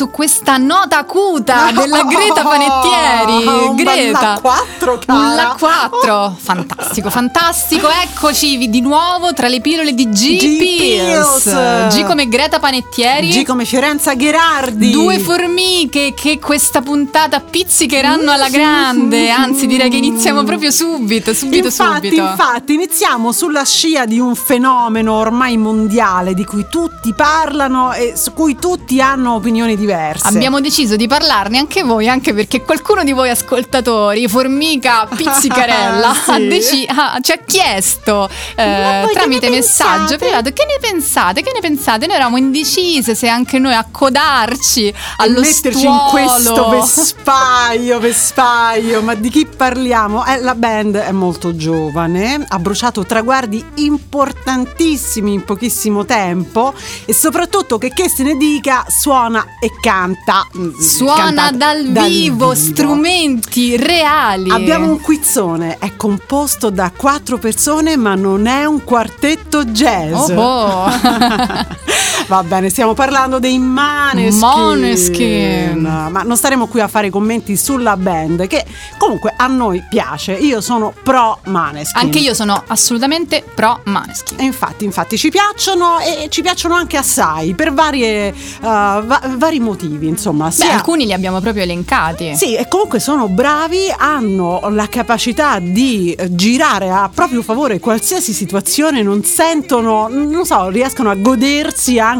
Su questa nota acuta della Greta Panettieri. Un Greta. bella 4, cara. Un la 4. Fantastico, fantastico. Eccoci vi- di nuovo tra le pillole di G. G. Pills. Pills. G come Greta Panettieri. G come Fiorenza Gherardi. Due formiche che questa puntata pizzicheranno alla grande. Anzi, direi che iniziamo proprio subito, subito, infatti, subito. infatti, iniziamo sulla scia di un fenomeno ormai mondiale di cui tutti parlano e su cui tutti hanno opinioni diverse. Abbiamo deciso di parlarne anche voi, anche perché qualcuno di voi ascoltatori, Formica Pizzicarella, Sì. ha deci- ha- ci ha chiesto eh, tramite messaggio pensate? privato che ne pensate? Che ne pensate? Noi eravamo indecise se anche noi accodarci E allo metterci stuolo. in questo vespaio, vespaio, ma di chi parliamo? Eh, la band è molto giovane, ha bruciato traguardi importantissimi in pochissimo tempo e soprattutto che che se ne dica suona e canta. Mm, Suona cantata dal, vivo, strumenti reali. Abbiamo un quizzone, è composto da quattro persone ma non è un quartetto jazz. Oh, oh. Va bene, stiamo parlando dei Maneskin. Måneskin. Ma non staremo qui a fare commenti sulla band che comunque a noi piace. Io sono pro Maneskin. Anche io sono assolutamente pro Maneskin. E infatti, infatti ci piacciono e ci piacciono anche assai per varie, uh, va- vari motivi, insomma. Beh, sia- alcuni li abbiamo proprio elencati. sì, e comunque sono bravi, hanno la capacità di girare a proprio favore qualsiasi situazione, non sentono, non so, riescono a godersi anche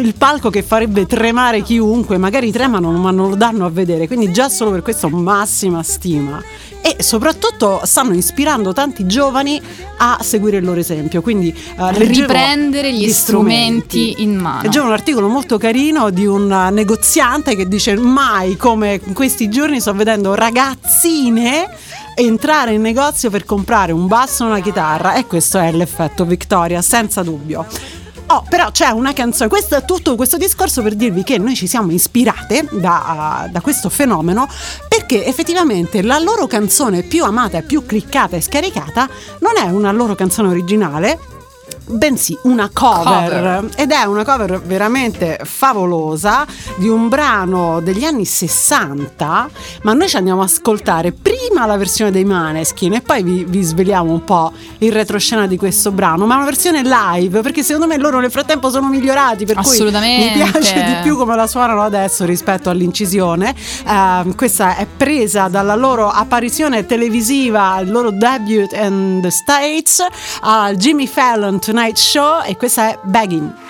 il palco che farebbe tremare chiunque, magari tremano ma non lo danno a vedere, quindi già solo per questo massima stima. E soprattutto stanno ispirando tanti giovani a seguire il loro esempio, quindi eh, leggevo riprendere gli strumenti in mano. Leggevo un articolo molto carino di un uh, negoziante che dice mai come in questi giorni sto vedendo ragazzine entrare in negozio per comprare un basso e una chitarra e questo è l'effetto Victoria senza dubbio. Oh, però c'è una canzone, questo è tutto questo discorso per dirvi che noi ci siamo ispirate da, da questo fenomeno perché effettivamente la loro canzone più amata più cliccata e scaricata non è una loro canzone originale, bensì una cover. Cover. ed è una cover veramente favolosa di un brano degli anni 60 ma noi ci andiamo ad ascoltare prima la versione dei Maneskin e poi vi, vi sveliamo un po' il retroscena di questo brano ma una versione live perché secondo me loro nel frattempo sono migliorati per cui mi piace di più come la suonano adesso rispetto all'incisione Ehm, questa è presa dalla loro apparizione televisiva il loro debut in the States al Jimmy Fallon Tonight Show e questa è Begging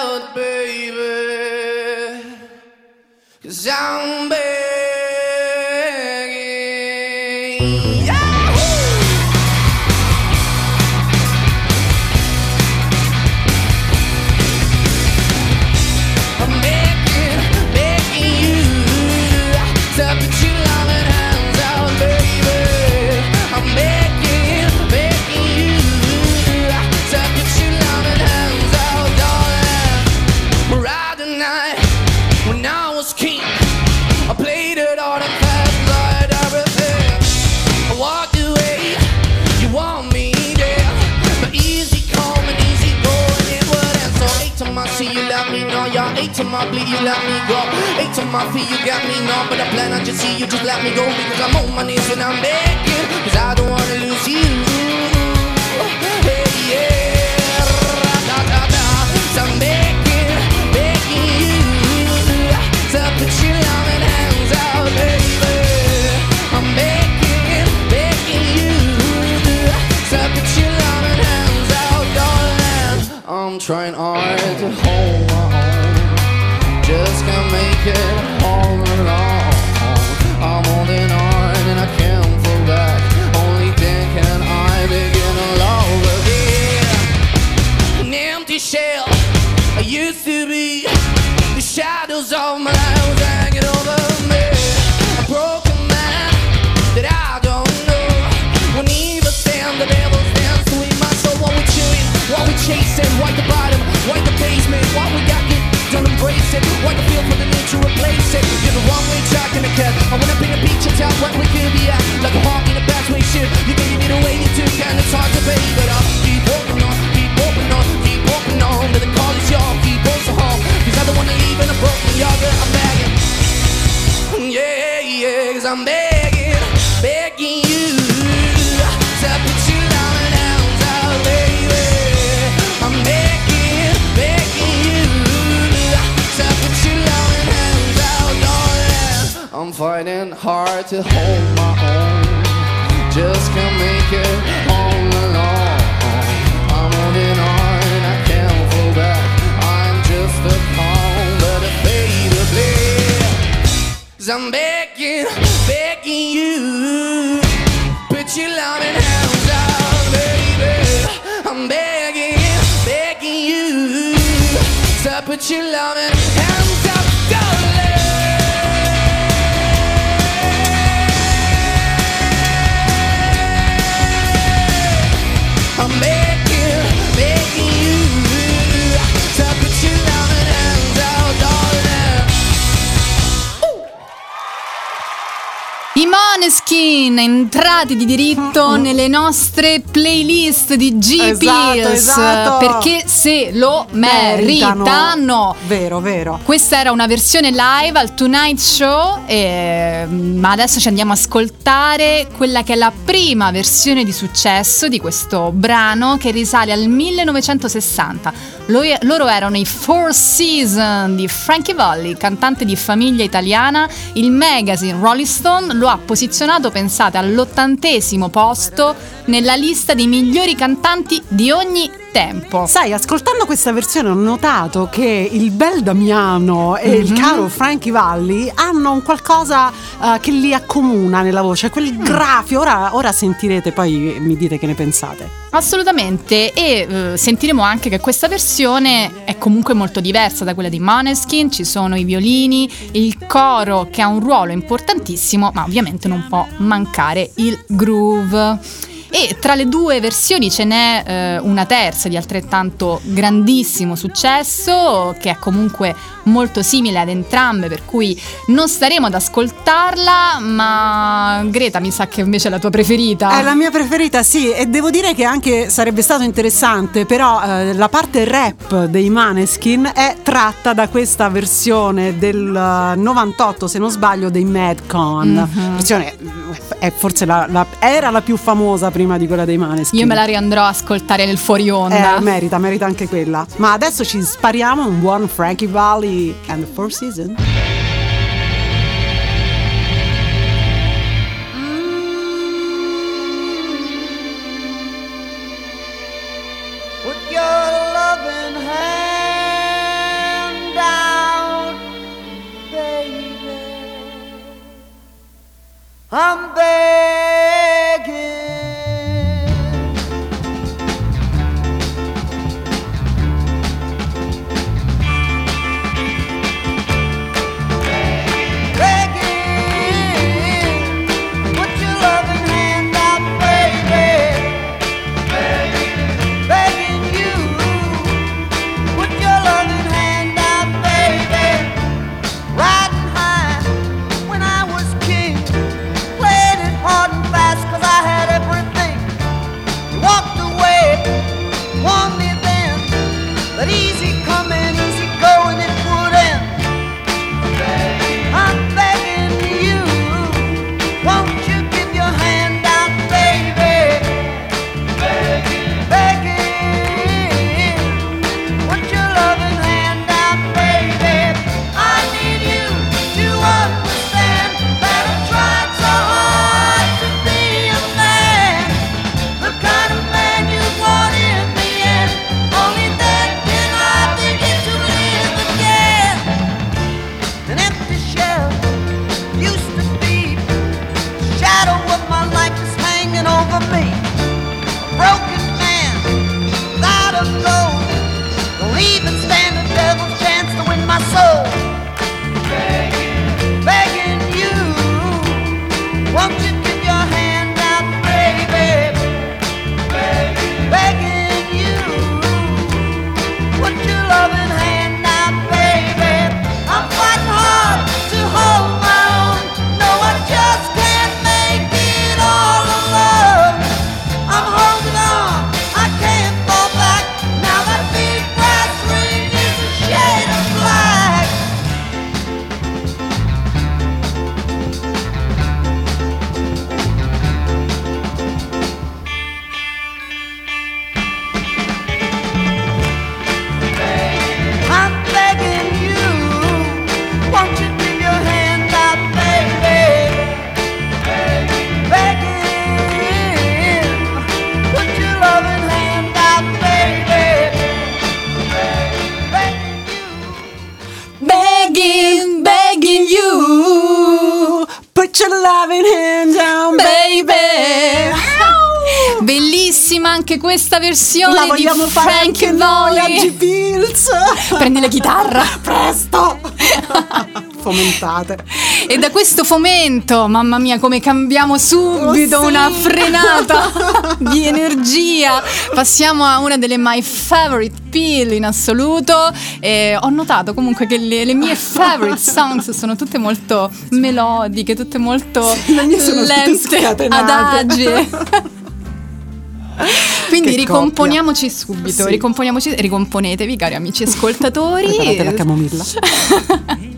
out, baby. Cause I'm begging. let me go. It's on my feet, you got me numb, but I plan on just see you, just let me go. Because I'm on my knees when I'm begging, cause I don't wanna lose you. Yeah, I'm begging, begging you put your loving hands out, baby. I'm begging, begging you put your loving hands out, darling. I'm trying hard to hold chasing, white the bottom, white the basement. What we got, get don't embrace it. White the feel for the to replace it. You're the wrong way in the cat. I wanna paint a picture, tell what we could be at. Like a hawk in a bad way shit. You give me the way you took, and it's hard to pay, but I'll keep walking on, keep walking on, keep walking on. Till the call is yours, keep on so home. Cause I don't wanna leave in a broken yard, I'm begging. Yeah, yeah, cause I'm begging, begging fighting hard to hold my own, just can't make it all alone. I'm holding on and I can't fall back. I'm just a pawn, but a blade. Cause I'm begging, begging you Put your loving hands out, baby I'm begging, begging you To put your loving I Måneskin entrati di diritto nelle nostre playlist di G Esatto, esatto. perché se lo meritano. Vero, vero. Questa era una versione live al Tonight Show, eh, ma adesso ci andiamo a ascoltare quella che è la prima versione di successo di questo brano che risale al 1960. Lo- loro erano i Four Seasons di Frankie Valli, cantante di famiglia italiana. Il magazine Rolling Stone lo ha posizionato, pensate, all'ottantesimo posto nella lista dei migliori cantanti di ogni tempo. Sai, ascoltando questa versione ho notato che il bel Damiano e Mhm. il caro Frankie Valli hanno un qualcosa eh, che li accomuna nella voce, quel Mm. graffio. Ora, ora sentirete, poi mi dite che ne pensate. Assolutamente e eh, sentiremo anche che questa versione è comunque molto diversa da quella di Måneskin, ci sono i violini, il coro che ha un ruolo importantissimo, ma ovviamente non può mancare il groove. E tra le due versioni ce n'è eh, una terza di altrettanto grandissimo successo, che è comunque molto simile ad entrambe, per cui non staremo ad ascoltarla, ma Greta mi sa che invece è la tua preferita. È la mia preferita, sì, e devo dire che anche sarebbe stato interessante, però eh, la parte rap dei Maneskin è tratta da questa versione del eh, 98, se non sbaglio, dei Madcon. Mhm. Versione eh, è forse la, la- era la più famosa prima di quella dei Maneskin. Io me la riandrò a ascoltare nel fuori onda. Eh, merita, merita anche quella. Ma adesso ci spariamo un buon Frankie Valli and the Four Seasons. Put your loving hand out, baby. I'm begging. Anche questa versione La di vogliamo fare Frank anche noi a. G-Pills. Prendi la chitarra. Presto. Fomentate. E da questo fomento, mamma mia, come cambiamo subito Oh, sì. una frenata di energia. Passiamo a una delle my favorite pill in assoluto. E ho notato comunque che le, le mie favorite songs sono tutte molto melodiche, tutte molto le mie sono lente, adagie. Quindi Che ricomponiamoci subito, Sì. ricomponiamoci, ricomponetevi cari amici ascoltatori. Preparate la camomilla.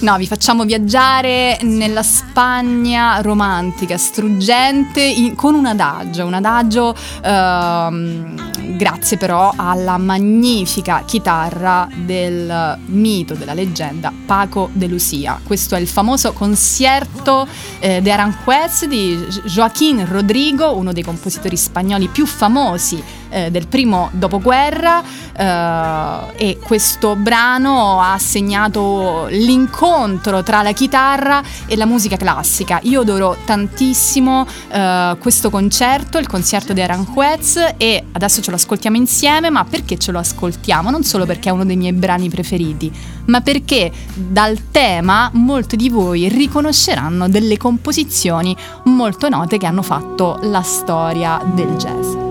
No, vi facciamo viaggiare nella Spagna romantica, struggente, in- con un adagio, un adagio ehm, grazie però alla magnifica chitarra del mito, della leggenda Paco de Lucia. Questo è il famoso concerto eh, de Aranjuez di Joaquín Rodrigo, uno dei compositori spagnoli più famosi eh, del primo dopoguerra eh, e questo brano ha segnato l'incontro tra la chitarra e la musica classica. Io adoro tantissimo eh, questo concerto, il concerto di Aranjuez e adesso ce lo ascoltiamo insieme, ma perché ce lo ascoltiamo? Non solo perché è uno dei miei brani preferiti, ma perché dal tema molti di voi riconosceranno delle composizioni molto note che hanno fatto la storia del jazz.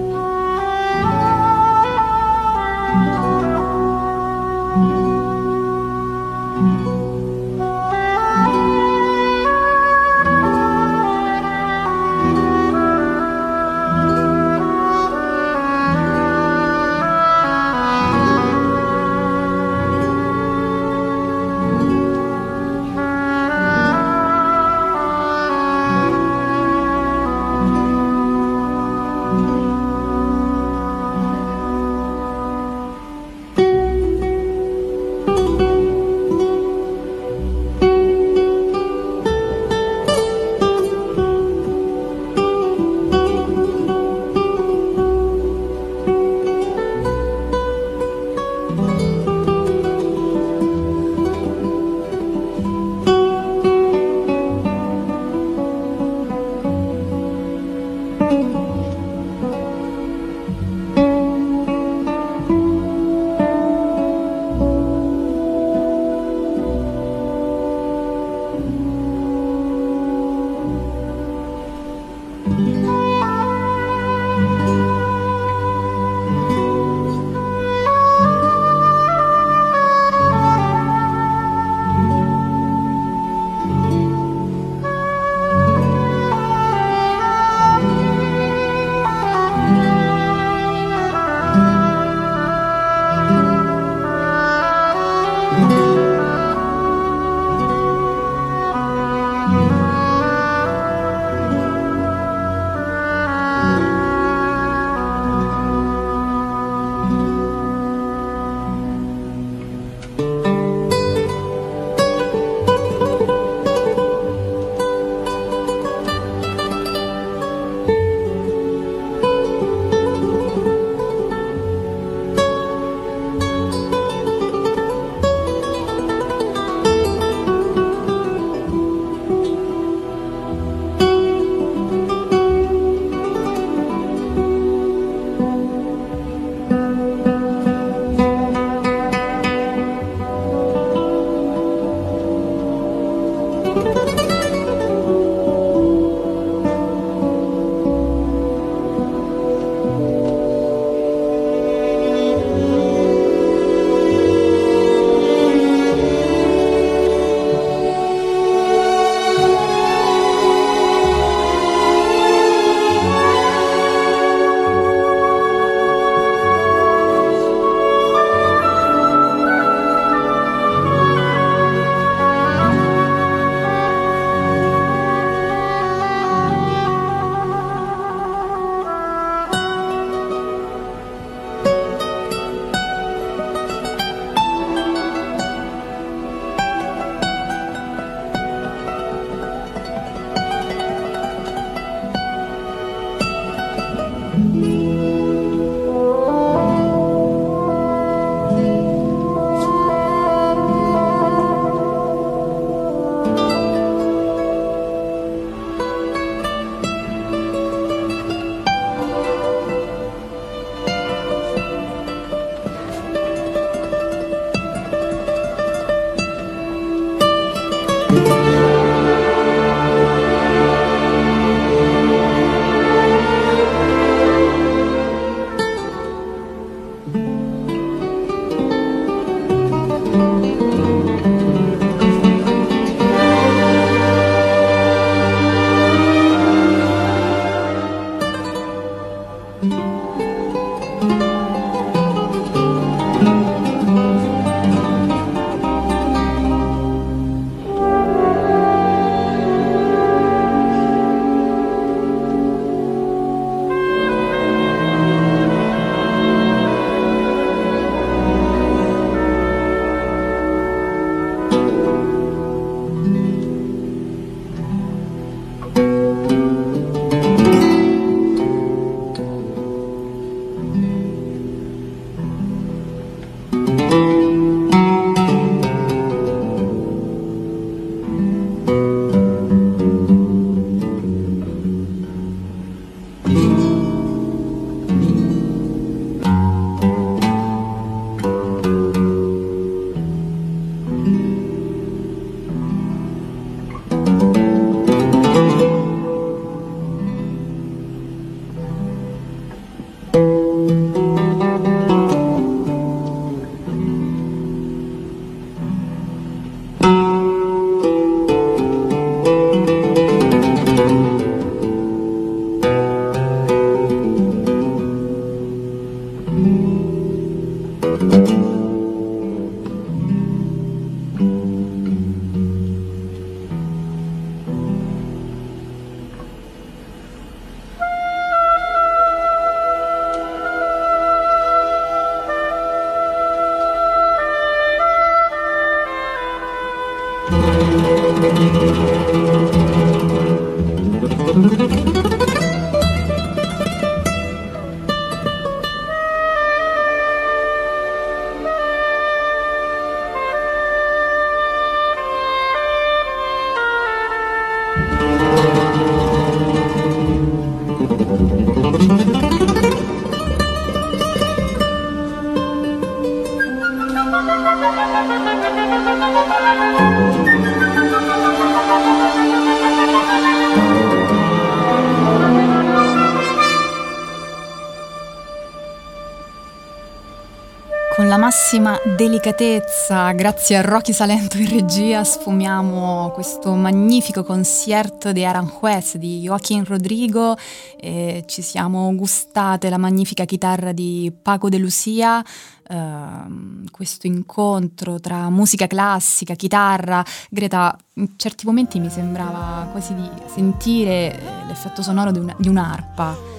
Thank you. Delicatezza, grazie a Rocky Salento in regia, sfumiamo questo magnifico concierto di Aranjuez di Joaquín Rodrigo e ci siamo gustate la magnifica chitarra di Paco de Lucia, ehm, questo incontro tra musica classica, chitarra. Greta, in certi momenti mi sembrava quasi di sentire eh, l'effetto sonoro di, una- di un'arpa.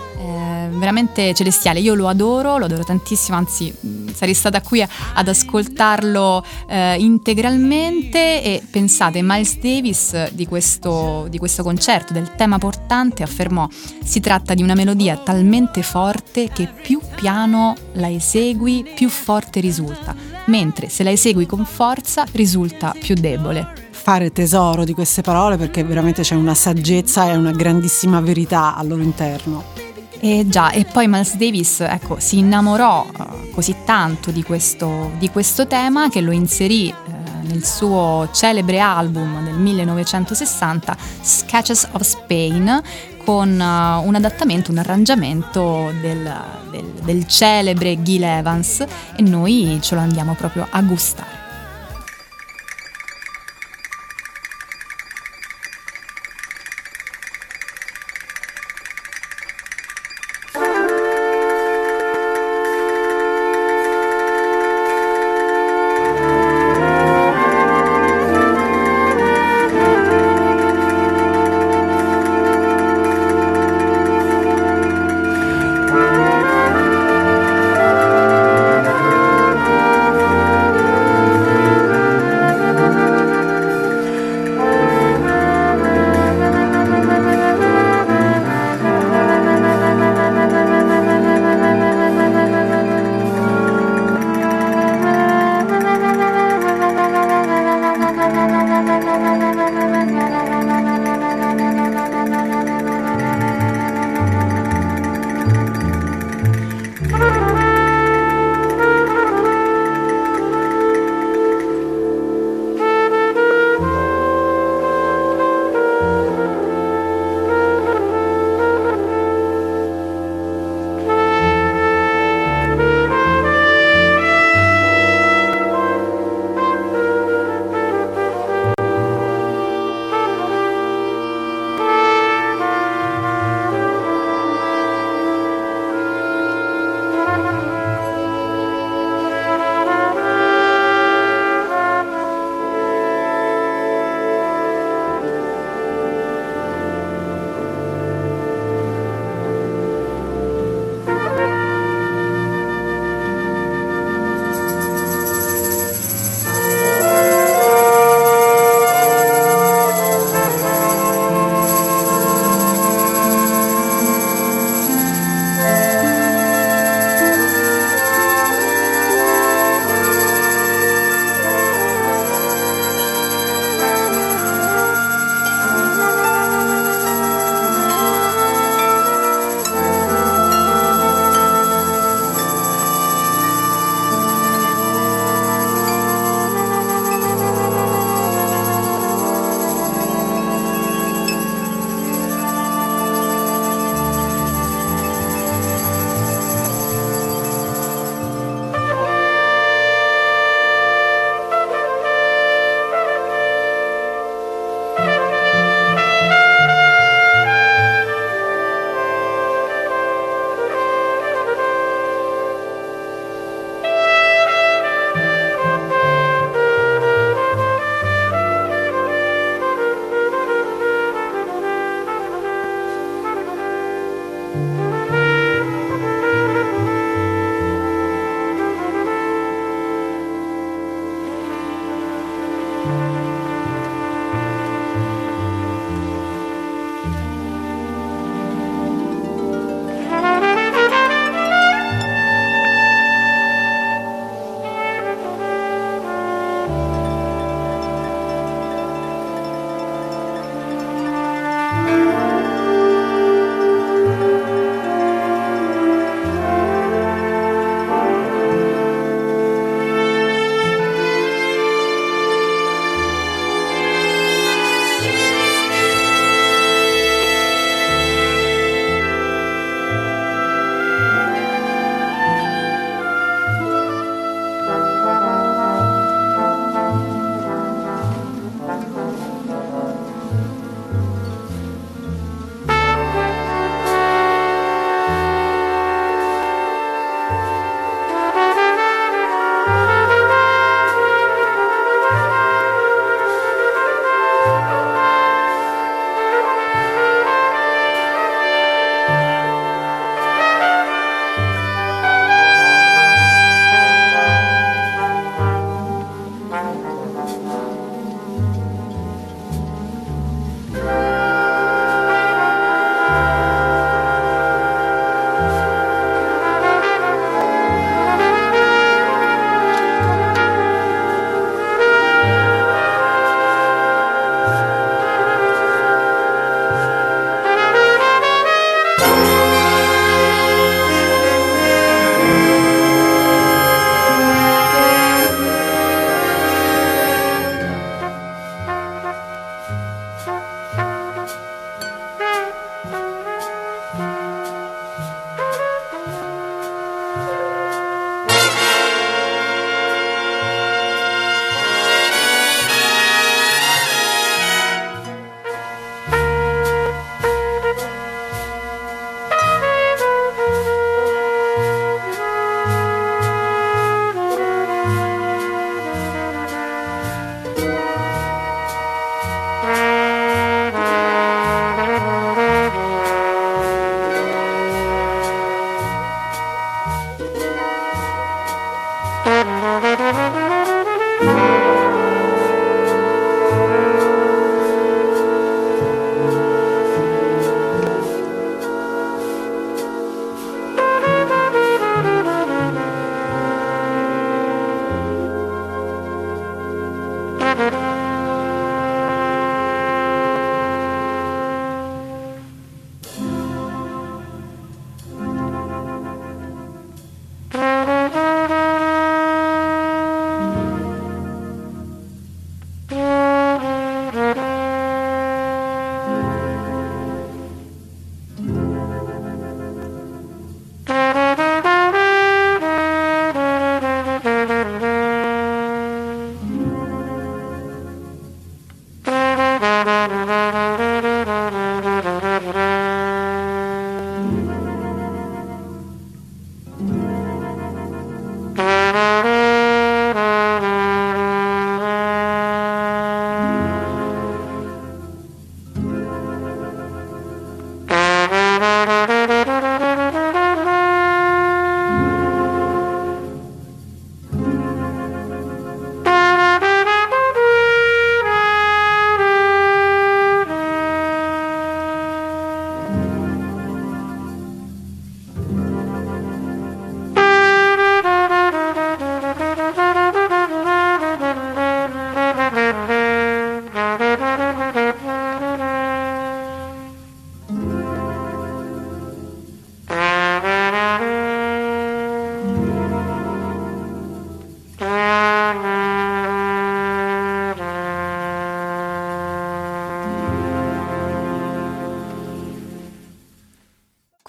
Veramente celestiale, io lo adoro, lo adoro tantissimo, anzi mh, sarei stata qui ad ascoltarlo eh, integralmente e pensate, Miles Davis di questo, di questo concerto, del tema portante, affermò si tratta di una melodia talmente forte che più piano la esegui più forte risulta, mentre se la esegui con forza risulta più debole. Fare tesoro di queste parole perché veramente c'è una saggezza e una grandissima verità al loro interno. E già, e poi Miles Davis ecco, si innamorò eh, così tanto di questo, di questo tema che lo inserì eh, nel suo celebre album del 1960, Sketches of Spain, con eh, un adattamento, un arrangiamento del, del- del celebre Gil Evans e noi ce lo andiamo proprio a gustare.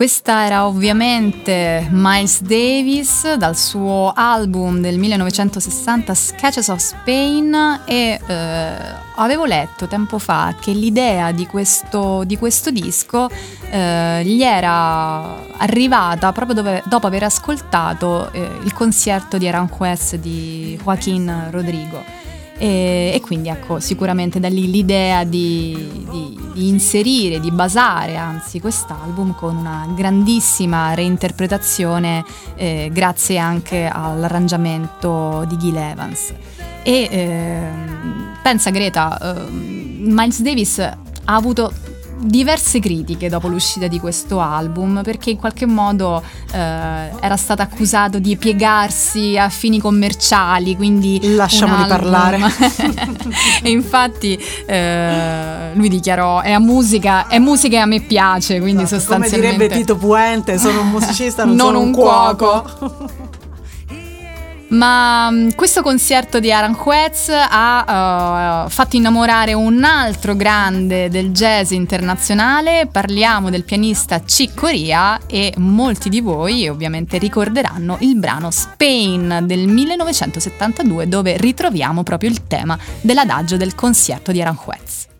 Questa era ovviamente Miles Davis dal suo album del 1960 Sketches of Spain e eh, avevo letto tempo fa che l'idea di questo, di questo disco eh, gli era arrivata proprio dove- dopo aver ascoltato eh, il concerto di Aranjuez di Joaquin Rodrigo. E, e quindi ecco, sicuramente da lì l'idea di, di- di inserire, di basare anzi quest'album con una grandissima reinterpretazione eh, grazie anche all'arrangiamento di Gil Evans. E ehm, pensa Greta, ehm, Miles Davis ha avuto diverse critiche dopo l'uscita di questo album perché in qualche modo eh, era stato accusato di piegarsi a fini commerciali quindi un Lasciamoli album- parlare. e infatti eh, lui dichiarò è musica è musica e a me piace quindi Esatto, Come sostanzialmente direbbe Tito Puente, sono un musicista, non, Non sono un, un cuoco. Ma mh, questo concerto di Aranjuez ha eh, fatto innamorare un altro grande del jazz internazionale, parliamo del pianista Chick Corea e molti di voi ovviamente ricorderanno il brano Spain del 1972 dove ritroviamo proprio il tema dell'adagio del concerto di Aranjuez.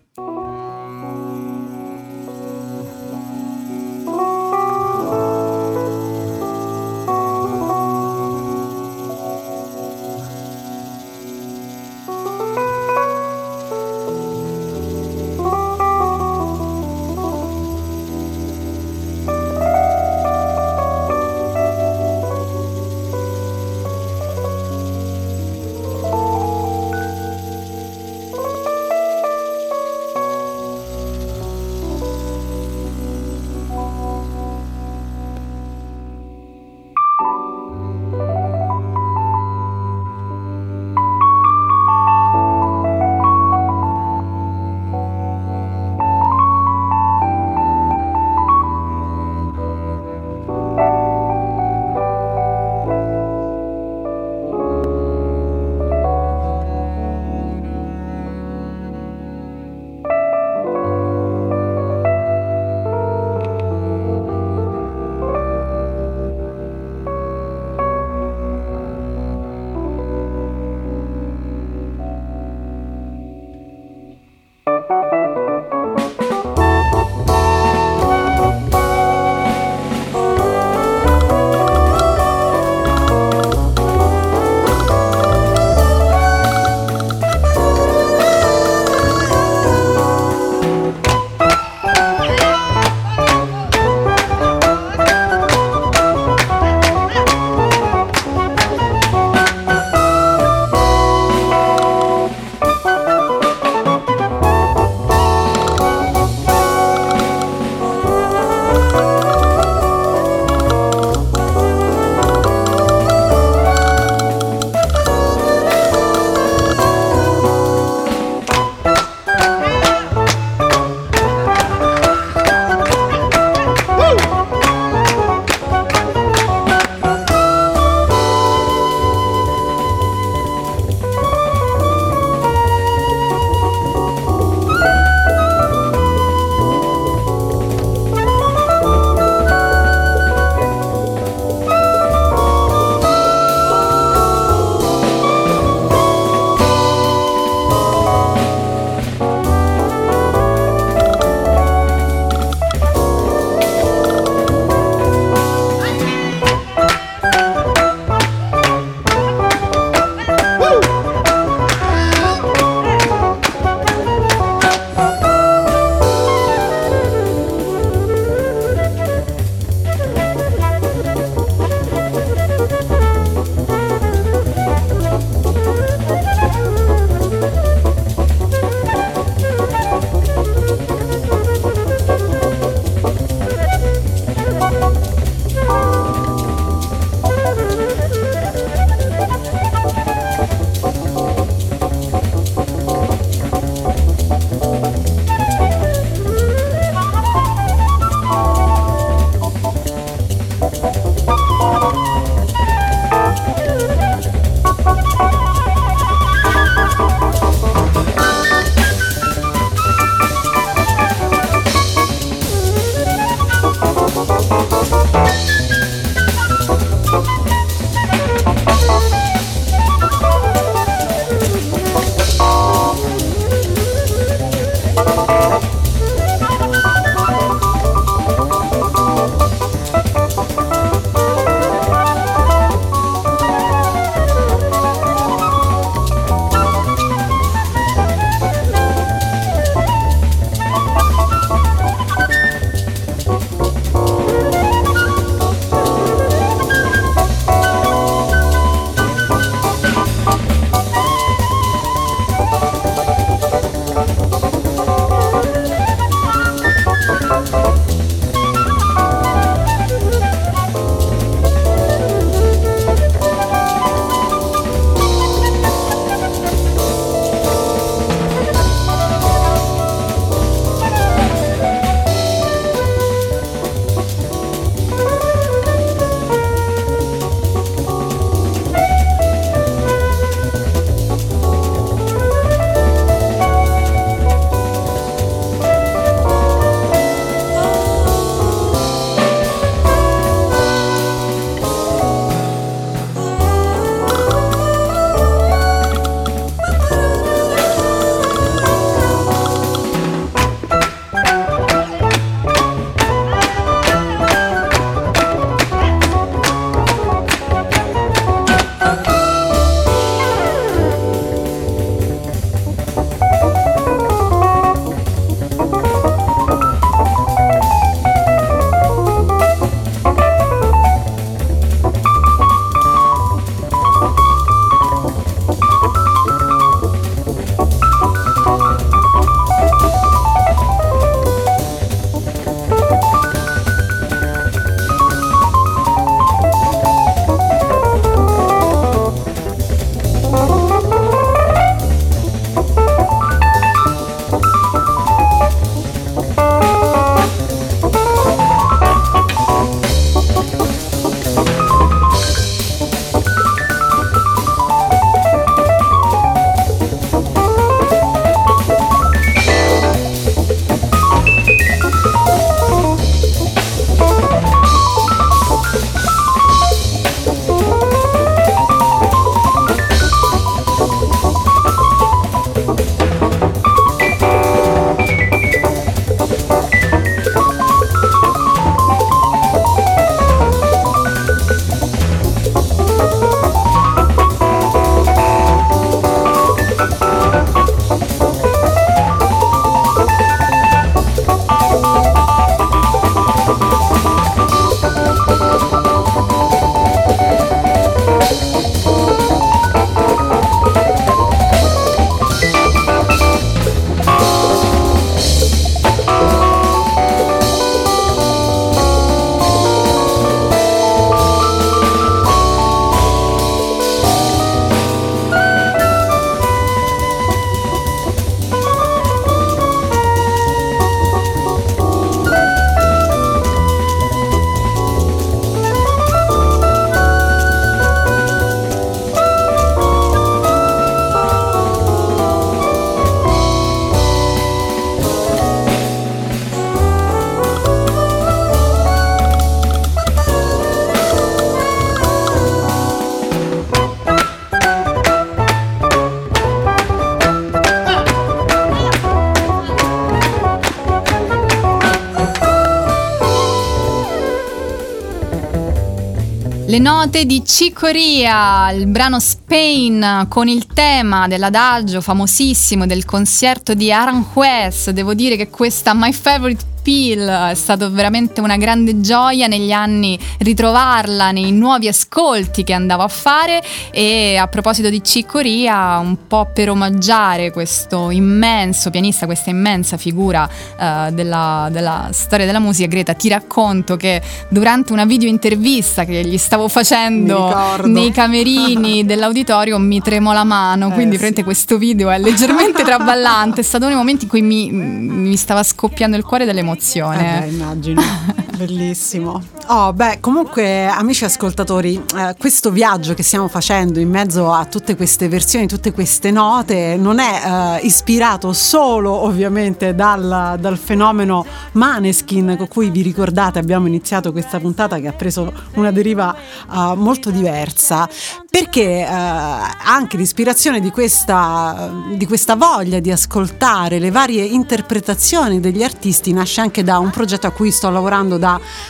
Le note di Cicoria, il brano Spain con il tema dell'adagio famosissimo del concerto di Aranjuez. Devo dire che questa My Favorite Peel è stato veramente una grande gioia negli anni ritrovarla nei nuovi ascolti che andavo a fare e a proposito di Cicoria un po' per omaggiare questo immenso pianista, questa immensa figura eh, della, della storia della musica Greta ti racconto che durante una video intervista che gli stavo facendo nei camerini dell'auditorio mi tremo la mano. Eh, quindi sì. praticamente questo video è leggermente traballante. È stato uno dei momenti in cui mi, mi stava scoppiando il cuore dell'emozione. Eh beh, immagino, bellissimo. Oh, beh, comunque, amici ascoltatori, eh, questo viaggio che stiamo facendo in mezzo a tutte queste versioni, tutte queste note, non è eh, ispirato solo ovviamente dal, dal fenomeno Maneskin con cui vi ricordate abbiamo iniziato questa puntata che ha preso una deriva eh, molto diversa, perché eh, anche l'ispirazione di questa, di questa voglia di ascoltare le varie interpretazioni degli artisti nasce anche da un progetto a cui sto lavorando da,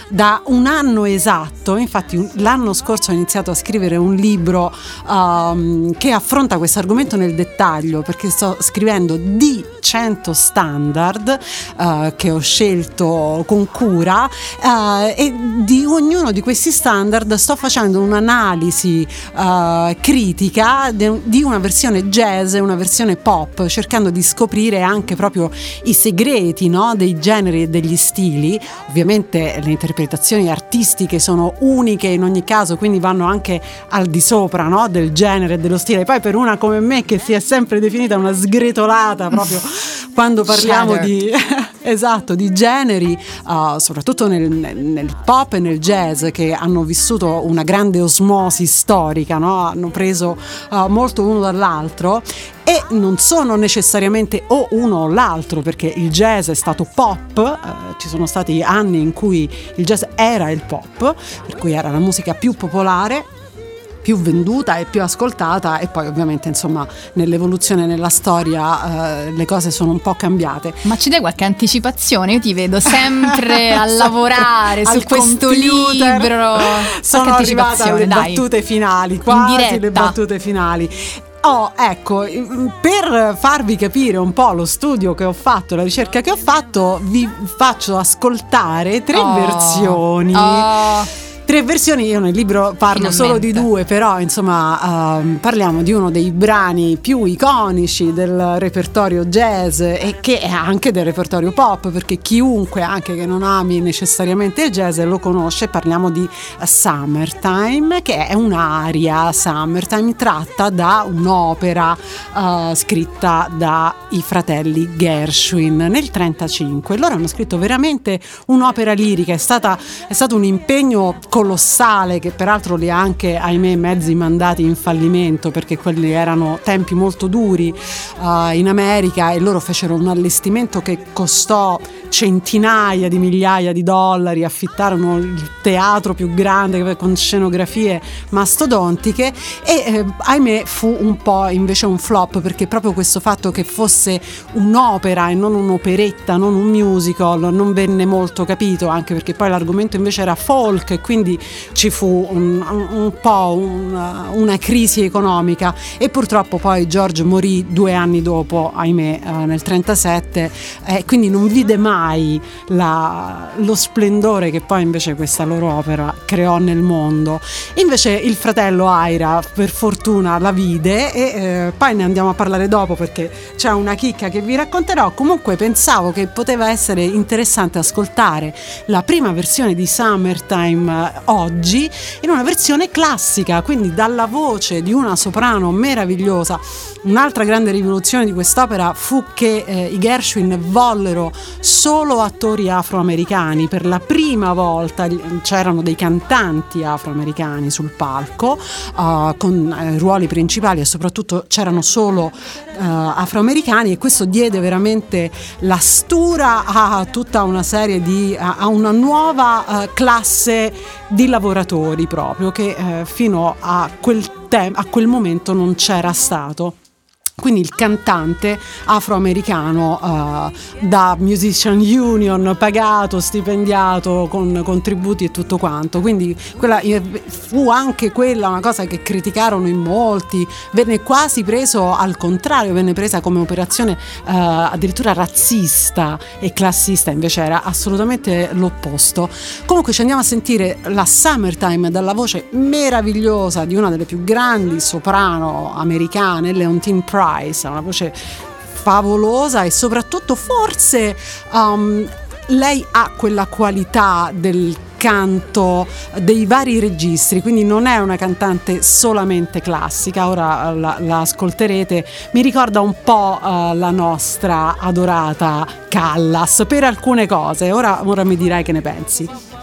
da un anno esatto. Infatti, l'anno scorso ho iniziato a scrivere un libro um, che affronta questo argomento nel dettaglio, perché sto scrivendo di 100 standard eh, che ho scelto con cura eh, e di ognuno di questi standard sto facendo un'analisi eh, critica de- di una versione jazz e una versione pop, cercando di scoprire anche proprio i segreti no, dei generi e degli stili. Ovviamente le interpretazioni artistiche sono uniche in ogni caso, quindi vanno anche al di sopra no, del genere e dello stile. Poi per una come me che si è sempre definita una sgretolata proprio quando parliamo Shattered. di esatto, di generi, uh, soprattutto nel, nel- nel pop e nel jazz, che hanno vissuto una grande osmosi storica, no? hanno preso uh, molto uno dall'altro. E non sono necessariamente o uno o l'altro, perché il jazz è stato pop, eh, ci sono stati anni in cui il jazz era il pop, per cui era la musica più popolare, più venduta e più ascoltata e poi ovviamente insomma nell'evoluzione nella storia eh, le cose sono un po' cambiate ma ci dai qualche anticipazione? Io ti vedo sempre a lavorare su questo computer. libro. sono arrivata alle dai. battute finali quasi le battute finali Oh, ecco, per farvi capire un po' lo studio che ho fatto, la ricerca che ho fatto, vi faccio ascoltare tre Oh. versioni. Oh. Tre versioni, io nel libro parlo solo di Finalmente. due, però insomma ehm, parliamo di uno dei brani più iconici del repertorio jazz e che è anche del repertorio pop, perché chiunque anche che non ami necessariamente il jazz lo conosce, parliamo di Summertime, che è un'aria Summertime tratta da un'opera eh, scritta dai fratelli Gershwin nel 1935. Loro hanno scritto veramente un'opera lirica, è, stata, è stato un impegno colossale che peraltro li ha anche, ahimè, mezzi mandati in fallimento perché quelli erano tempi molto duri eh, in America e loro fecero un allestimento che costò centinaia di migliaia di dollari, affittarono il teatro più grande con scenografie mastodontiche e eh, ahimè fu un po' invece un flop perché proprio questo fatto che fosse un'opera e non un'operetta, non un musical, non venne molto capito anche perché poi l'argomento invece era folk e quindi ci fu un, un- po' una, una crisi economica. E purtroppo poi George morì due anni dopo, ahimè, eh, nel 37 e quindi non vide mai la- lo splendore che poi invece questa loro opera creò nel mondo. Invece il fratello Aira per fortuna la vide e eh, poi ne andiamo a parlare dopo perché c'è una chicca che vi racconterò. Comunque pensavo che poteva essere interessante ascoltare la prima versione di Summertime eh, oggi in una versione classica, quindi dalla voce di una soprano meravigliosa. Un'altra grande rivoluzione di quest'opera fu che eh, i Gershwin vollero solo attori afroamericani. Per la prima volta c'erano dei cantanti afroamericani sul palco eh, con eh, ruoli principali e soprattutto c'erano solo eh, afroamericani e questo diede veramente la stura a tutta una serie di a, una nuova eh, classe di lavoratori proprio che fino a quel, tem- a quel momento non c'era stato. Quindi il cantante afroamericano eh, da Musician Union pagato, stipendiato con contributi e tutto quanto. Quindi quella, eh, fu anche quella una cosa che criticarono in molti, venne quasi preso al contrario, venne presa come operazione eh, addirittura razzista e classista, invece era assolutamente l'opposto. Comunque ci andiamo a sentire la Summertime dalla voce meravigliosa di una delle più grandi soprano americane, Leontine Price, una voce favolosa e soprattutto forse um, lei ha quella qualità del canto dei vari registri, quindi non è una cantante solamente classica, ora la, la ascolterete, mi ricorda un po' uh, la nostra adorata Callas per alcune cose, ora, ora mi dirai che ne pensi.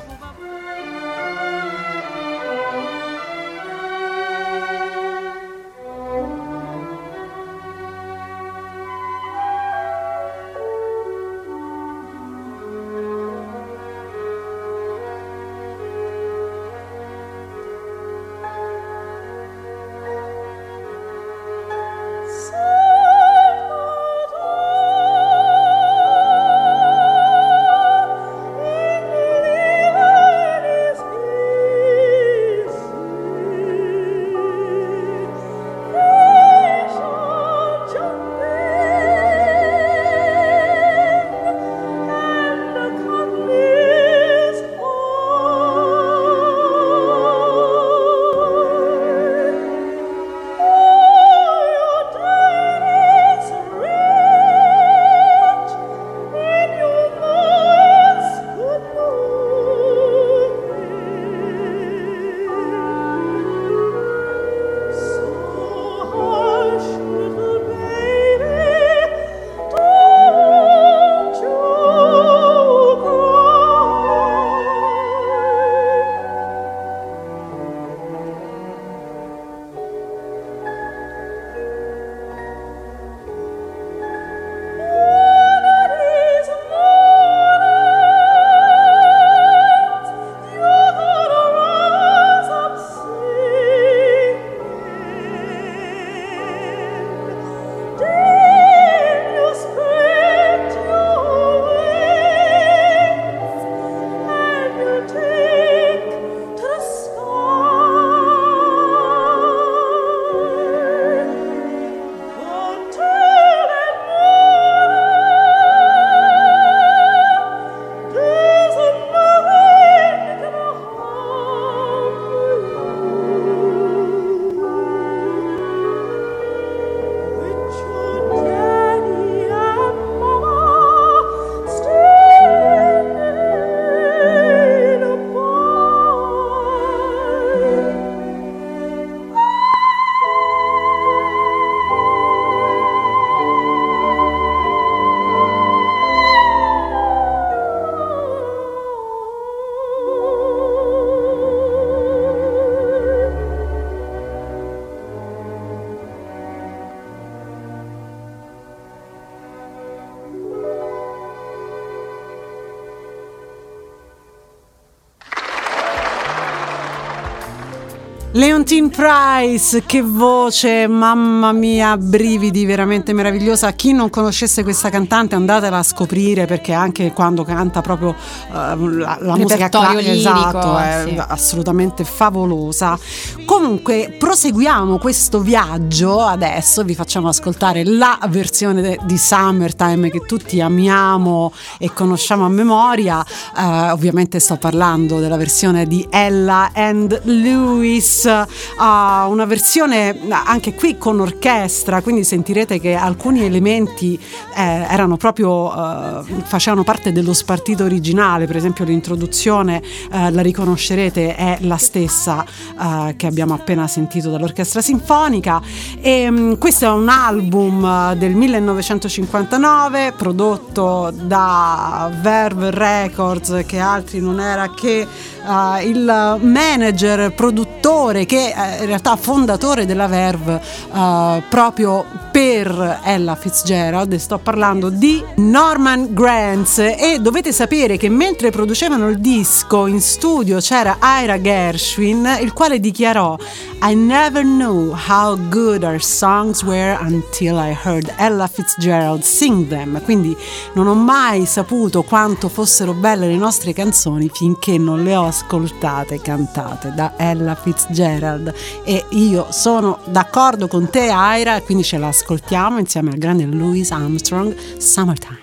Leontine Price, che voce, mamma mia, brividi, veramente meravigliosa. Chi non conoscesse questa cantante andatela a scoprire perché anche quando canta proprio eh, la, la musica Repertorio cla- lirico, esatto, è sì. assolutamente favolosa. Comunque proseguiamo questo viaggio adesso, vi facciamo ascoltare la versione de- di Summertime che tutti amiamo e conosciamo a memoria. Eh, ovviamente sto parlando della versione di Ella and Lewis, ah, una versione anche qui con orchestra, quindi sentirete che alcuni elementi eh, erano proprio eh, facevano parte dello spartito originale, per esempio l'introduzione eh, la riconoscerete è la stessa eh, che abbiamo appena sentito dall'orchestra sinfonica. E mm, questo è un album eh, del 1959 prodotto da Verve Records che altri non era che eh, il manager, produttore che eh, in realtà fondatore della Verve eh, proprio per Ella Fitzgerald, e sto parlando di Norman Granz e dovete sapere che mentre producevano il disco in studio c'era Ira Gershwin il quale dichiarò I never knew how good our songs were until I heard Ella Fitzgerald sing them. Quindi non ho mai saputo quanto fossero belle le nostre canzoni finché non le ho ascoltate cantate da Ella Fitzgerald. E io sono d'accordo con te Ira quindi ce la ascoltiamo insieme al grande Louis Armstrong Summertime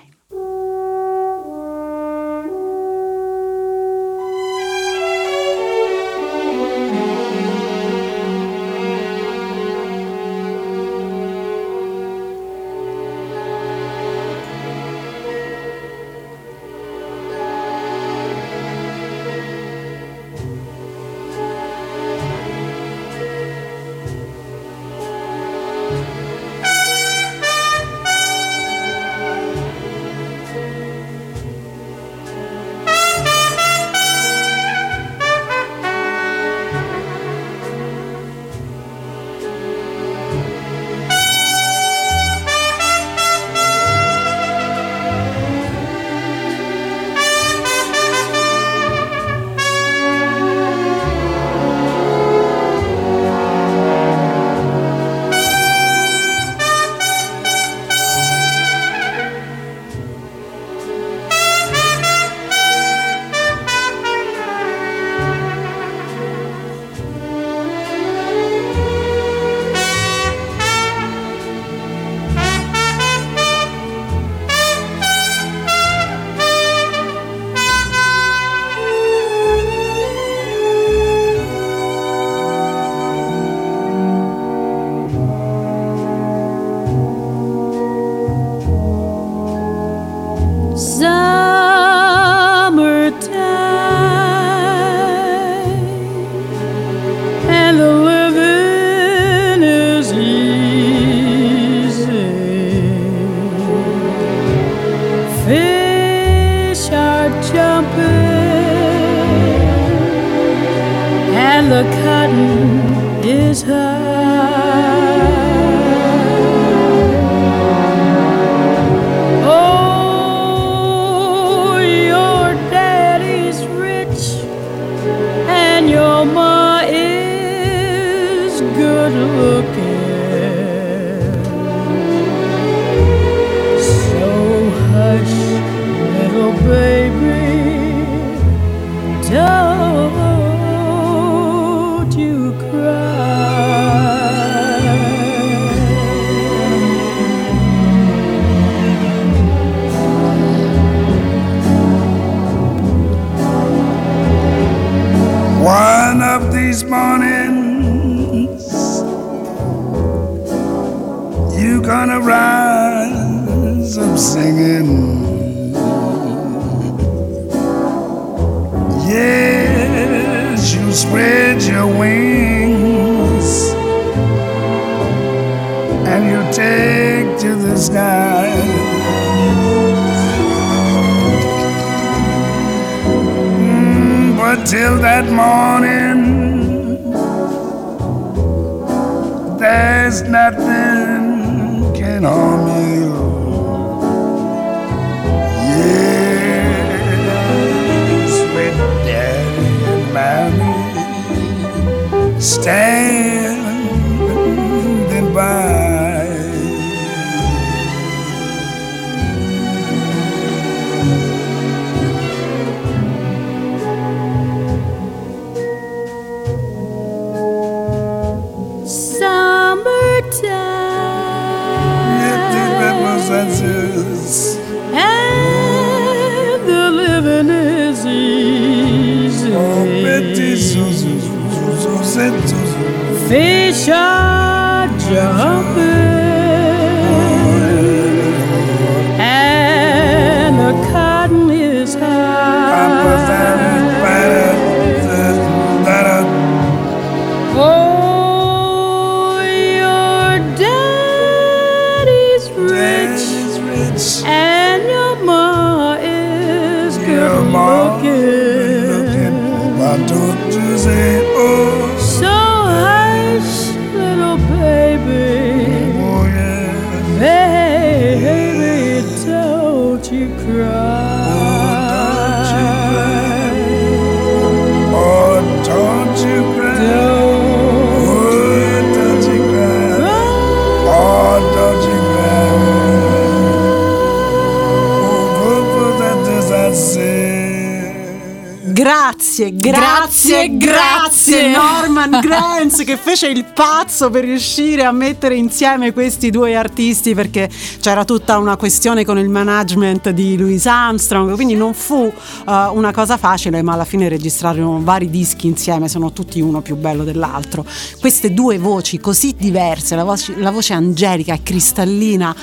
Granz che fece il pazzo per riuscire a mettere insieme questi due artisti perché c'era tutta una questione con il management di Louis Armstrong, quindi non fu eh, una cosa facile, ma alla fine registrarono vari dischi insieme, sono tutti uno più bello dell'altro. Queste due voci così diverse, la voce, la voce angelica e cristallina,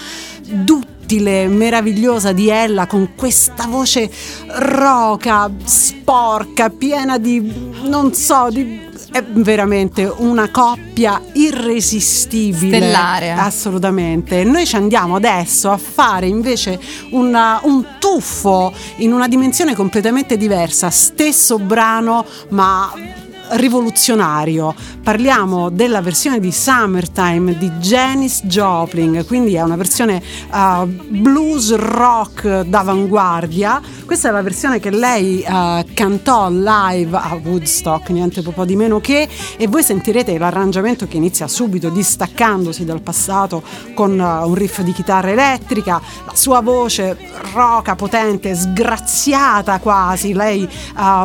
duttile, meravigliosa di Ella con questa voce roca, sporca, piena di non so, di è veramente una coppia irresistibile. Stellare. Assolutamente. Noi ci andiamo adesso a fare invece una- un tuffo in una dimensione completamente diversa, stesso brano ma rivoluzionario. Parliamo della versione di Summertime di Janis Joplin, quindi è una versione uh, blues rock d'avanguardia. Questa è la versione che lei uh, cantò live a Woodstock, niente po' di meno che, e voi sentirete l'arrangiamento che inizia subito distaccandosi dal passato con uh, un riff di chitarra elettrica, la sua voce roca, potente, sgraziata quasi. Lei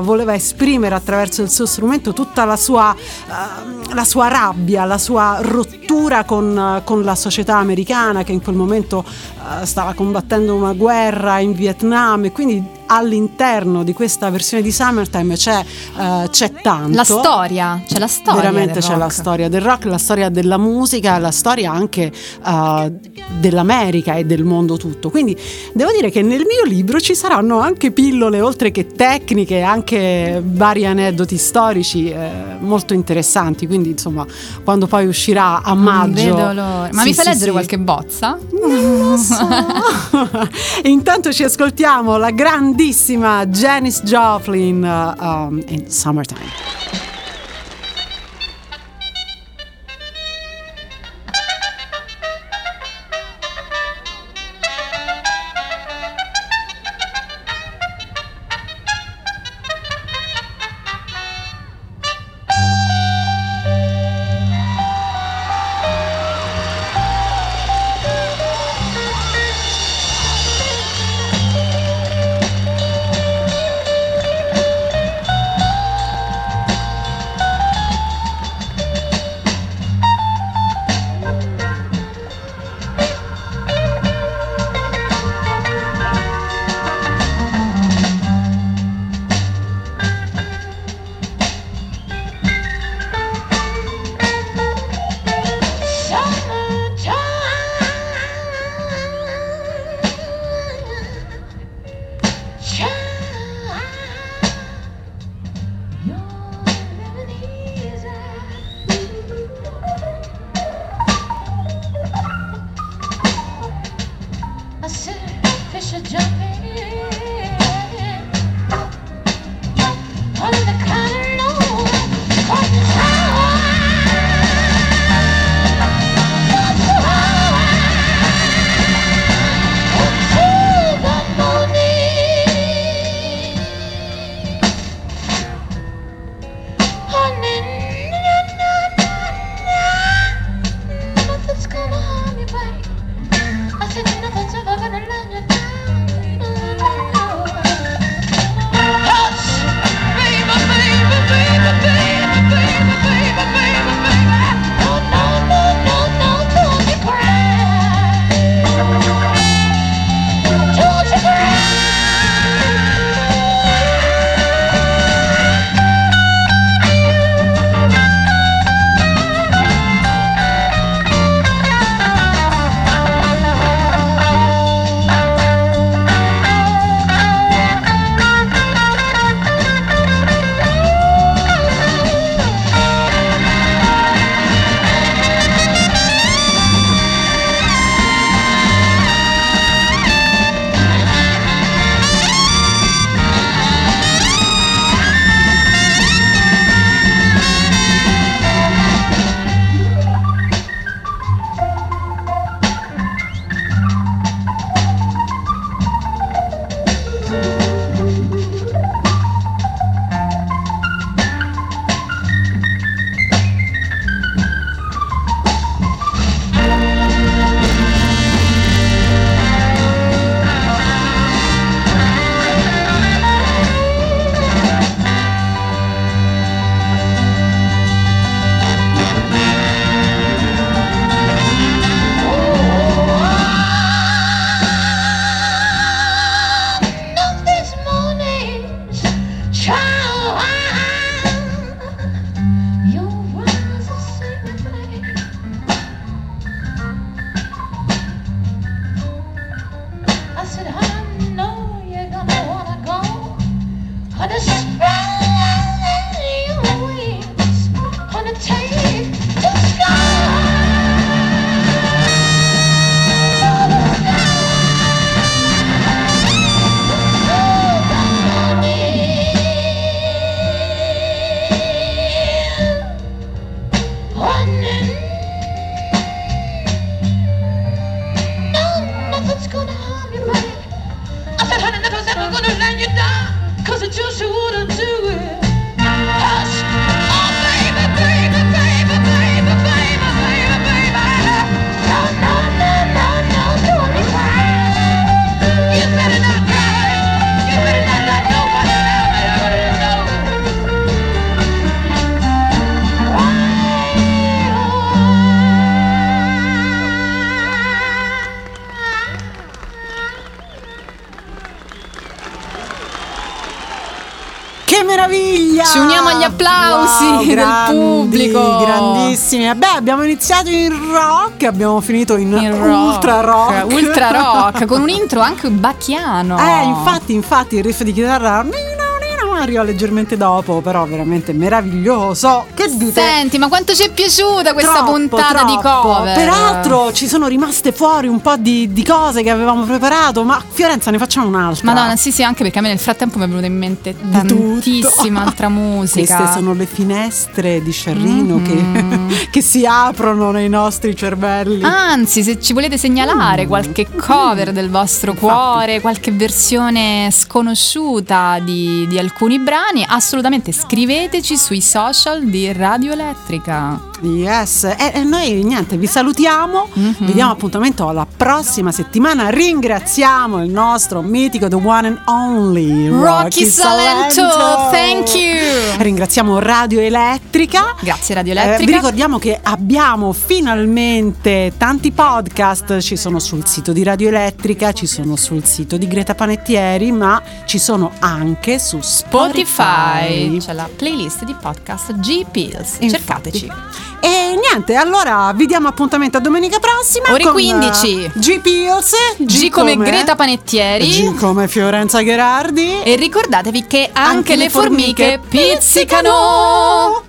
voleva esprimere attraverso il suo strumento tutta la sua, uh, la sua rabbia, la sua rottura con, uh, con, la società americana che in quel momento uh, stava combattendo una guerra in Vietnam e quindi all'interno di questa versione di Summertime c'è, c'è tanto. La storia, c'è la storia. Veramente c'è la rock. storia del rock, la storia della musica, la storia anche dell'America e del mondo tutto. Quindi devo dire che nel mio libro ci saranno anche pillole, oltre che tecniche, anche vari aneddoti storici eh, molto interessanti. Quindi, insomma, quando poi uscirà a maggio. Ma Sì, mi fai sì, leggere sì. qualche bozza? Non lo so. Intanto ci ascoltiamo la grandissima Janis Joplin uh, um, in. Summertime applausi Wow, del grandi, pubblico. Grandissimi. Vabbè, abbiamo iniziato in rock, abbiamo finito in, Il rock. ultra rock. Ultra rock, con un intro anche bacchiano. Eh, infatti, infatti, il riff di chitarra arriva leggermente dopo, però veramente meraviglioso. Che dite? Senti, ma quanto ci è piaciuta questa Troppo, puntata di troppo. cover? Peraltro ci sono rimaste fuori un po' di, di cose che avevamo preparato, ma Fiorenza ne facciamo un'altra. Madonna, sì, sì, anche perché a me nel frattempo mi è venuta in mente Di tantissima altra musica. Queste sono le finestre di Sciarrino Mm-hmm. che, che si aprono nei nostri cervelli. Anzi, se ci volete Mm. segnalare qualche cover del vostro cuore, qualche versione sconosciuta di, di alcuni brani, assolutamente scriveteci sui social di Radio Elettrica. Yes, e, e noi niente, vi salutiamo, Mhm. vi diamo appuntamento alla prossima settimana. Ringraziamo il nostro mitico The One and Only Rocky Salento, thank you. Ringraziamo Radio Elettrica. Grazie Radio Eh, vi Elettrica. ricordiamo che abbiamo finalmente tanti podcast, ci sono sul sito di Radio Elettrica, ci sono sul sito di Greta Panettieri, ma ci sono anche su Spotify. Spotify, c'è la playlist di podcast G Pills. Infatti. Cercateci. E niente, allora vi diamo appuntamento a domenica prossima. Ore con, 15. eh, G Pills, G come Greta Panettieri. G come Fiorenza Gherardi. E ricordatevi che anche, Anche le le formiche formiche pizzicano.